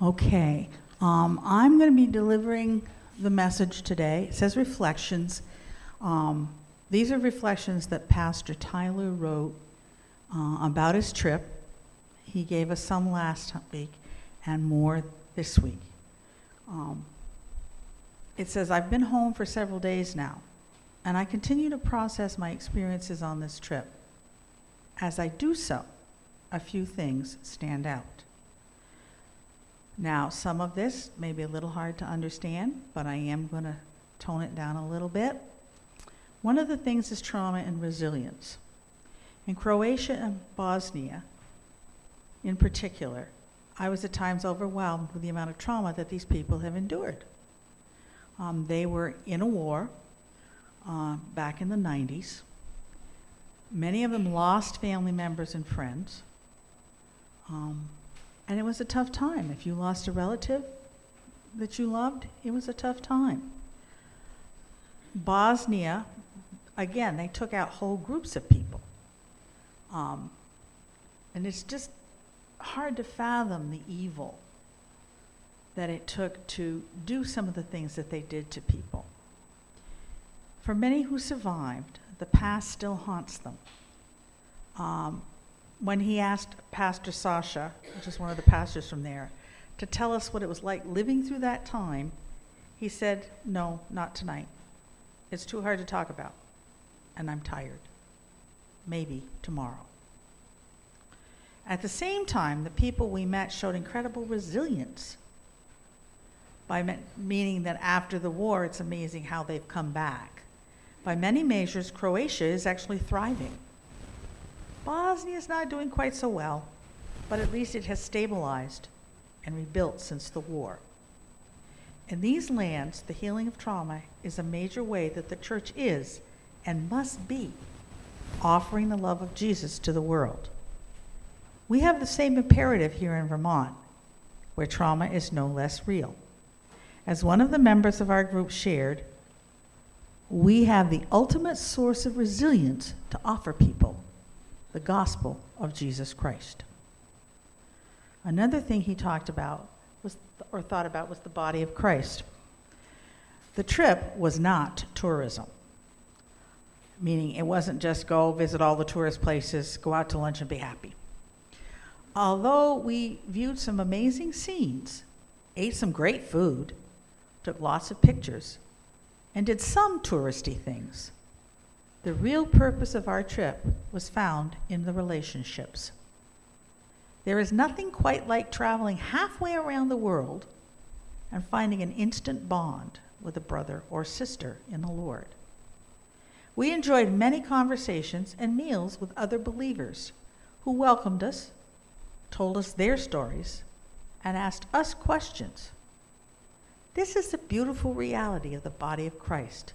Okay, um, I'm going to be delivering the message today. It says reflections. Um, these are reflections that Pastor Tyler wrote uh, about his trip. He gave us some last week and more this week. Um, it says, I've been home for several days now, and I continue to process my experiences on this trip. As I do so, a few things stand out. Now, some of this may be a little hard to understand, but I am going to tone it down a little bit. One of the things is trauma and resilience. In Croatia and Bosnia, in particular, I was at times overwhelmed with the amount of trauma that these people have endured. Um, they were in a war uh, back in the 90s. Many of them lost family members and friends. Um, and it was a tough time. If you lost a relative that you loved, it was a tough time. Bosnia, again, they took out whole groups of people. Um, and it's just hard to fathom the evil that it took to do some of the things that they did to people. For many who survived, the past still haunts them. Um, when he asked Pastor Sasha, which is one of the pastors from there, to tell us what it was like living through that time, he said, No, not tonight. It's too hard to talk about, and I'm tired. Maybe tomorrow. At the same time, the people we met showed incredible resilience, by me- meaning that after the war, it's amazing how they've come back. By many measures, Croatia is actually thriving. Bosnia is not doing quite so well, but at least it has stabilized and rebuilt since the war. In these lands, the healing of trauma is a major way that the church is and must be offering the love of Jesus to the world. We have the same imperative here in Vermont, where trauma is no less real. As one of the members of our group shared, we have the ultimate source of resilience to offer people the gospel of Jesus Christ. Another thing he talked about was, or thought about was the body of Christ. The trip was not tourism, meaning it wasn't just go visit all the tourist places, go out to lunch and be happy. Although we viewed some amazing scenes, ate some great food, took lots of pictures, and did some touristy things, the real purpose of our trip was found in the relationships. There is nothing quite like traveling halfway around the world and finding an instant bond with a brother or sister in the Lord. We enjoyed many conversations and meals with other believers who welcomed us, told us their stories, and asked us questions. This is the beautiful reality of the body of Christ.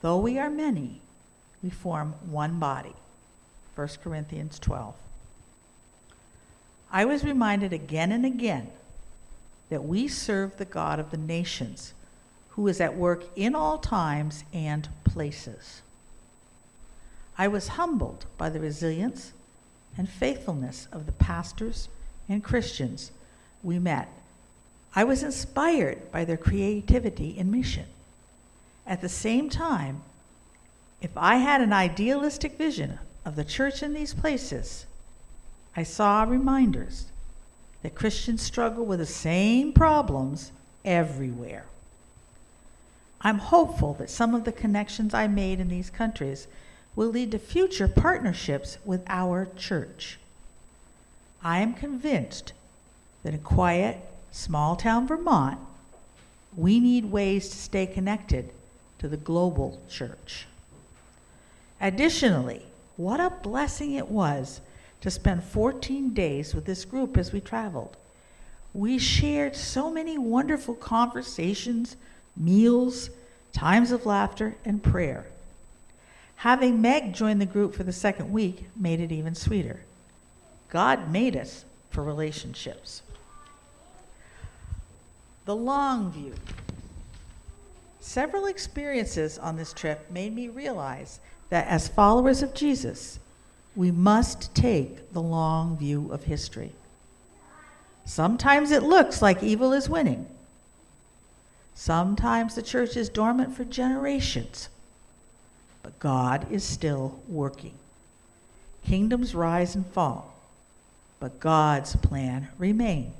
Though we are many, we form one body. 1 Corinthians 12. I was reminded again and again that we serve the God of the nations, who is at work in all times and places. I was humbled by the resilience and faithfulness of the pastors and Christians we met. I was inspired by their creativity in mission. At the same time, if I had an idealistic vision of the church in these places, I saw reminders that Christians struggle with the same problems everywhere. I'm hopeful that some of the connections I made in these countries will lead to future partnerships with our church. I am convinced that in quiet, small town Vermont, we need ways to stay connected to the global church. Additionally, what a blessing it was to spend 14 days with this group as we traveled. We shared so many wonderful conversations, meals, times of laughter, and prayer. Having Meg join the group for the second week made it even sweeter. God made us for relationships. The long view. Several experiences on this trip made me realize that as followers of Jesus, we must take the long view of history. Sometimes it looks like evil is winning. Sometimes the church is dormant for generations. But God is still working. Kingdoms rise and fall, but God's plan remains.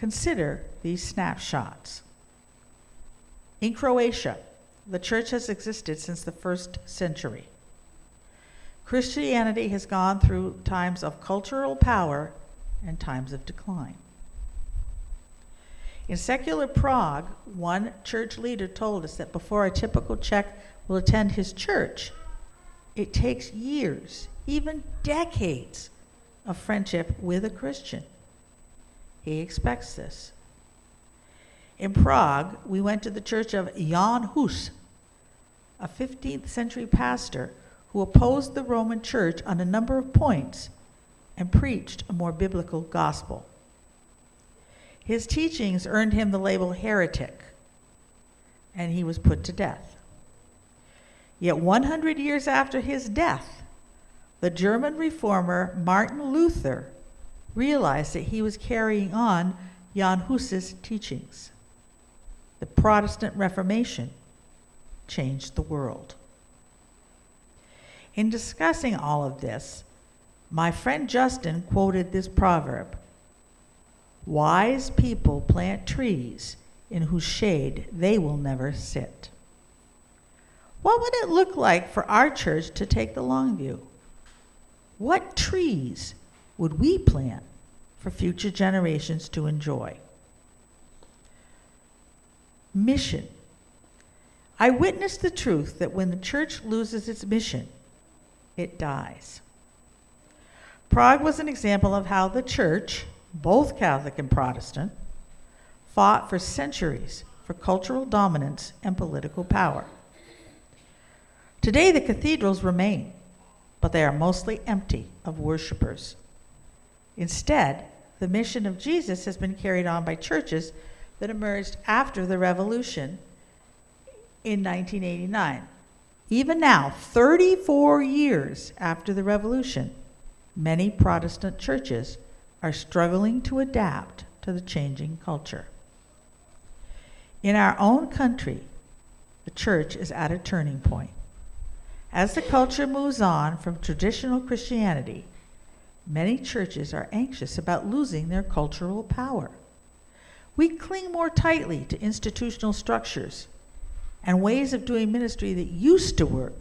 Consider these snapshots. In Croatia, the church has existed since the first century. Christianity has gone through times of cultural power and times of decline. In secular Prague, one church leader told us that before a typical Czech will attend his church, it takes years, even decades, of friendship with a Christian. He expects this. In Prague, we went to the church of Jan Hus, a 15th century pastor who opposed the Roman church on a number of points and preached a more biblical gospel. His teachings earned him the label heretic, and he was put to death. Yet 100 years after his death, the German reformer Martin Luther realized that he was carrying on Jan Hus's teachings. The Protestant Reformation changed the world. In discussing all of this, my friend Justin quoted this proverb Wise people plant trees in whose shade they will never sit. What would it look like for our church to take the long view? What trees would we plant for future generations to enjoy? Mission. I witnessed the truth that when the church loses its mission, it dies. Prague was an example of how the church, both Catholic and Protestant, fought for centuries for cultural dominance and political power. Today, the cathedrals remain, but they are mostly empty of worshippers. Instead, the mission of Jesus has been carried on by churches that emerged after the revolution in 1989. Even now, 34 years after the revolution, many Protestant churches are struggling to adapt to the changing culture. In our own country, the church is at a turning point. As the culture moves on from traditional Christianity, many churches are anxious about losing their cultural power. We cling more tightly to institutional structures and ways of doing ministry that used to work.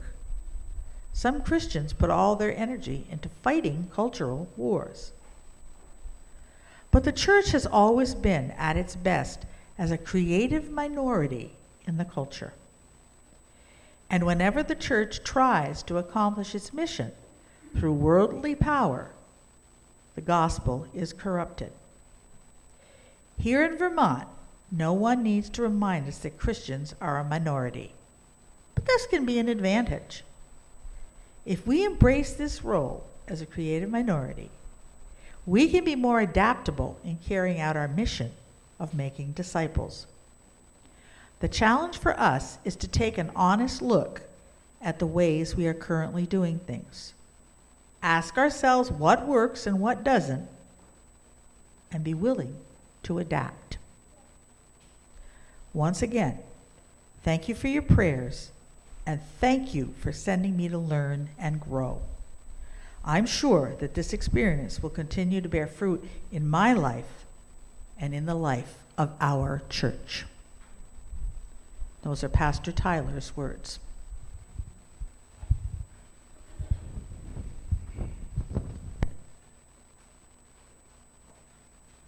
Some Christians put all their energy into fighting cultural wars. But the church has always been at its best as a creative minority in the culture. And whenever the church tries to accomplish its mission through worldly power, the gospel is corrupted. Here in Vermont, no one needs to remind us that Christians are a minority. But this can be an advantage. If we embrace this role as a creative minority, we can be more adaptable in carrying out our mission of making disciples. The challenge for us is to take an honest look at the ways we are currently doing things. Ask ourselves what works and what doesn't, and be willing to adapt. Once again, thank you for your prayers and thank you for sending me to learn and grow. I'm sure that this experience will continue to bear fruit in my life and in the life of our church. Those are Pastor Tyler's words.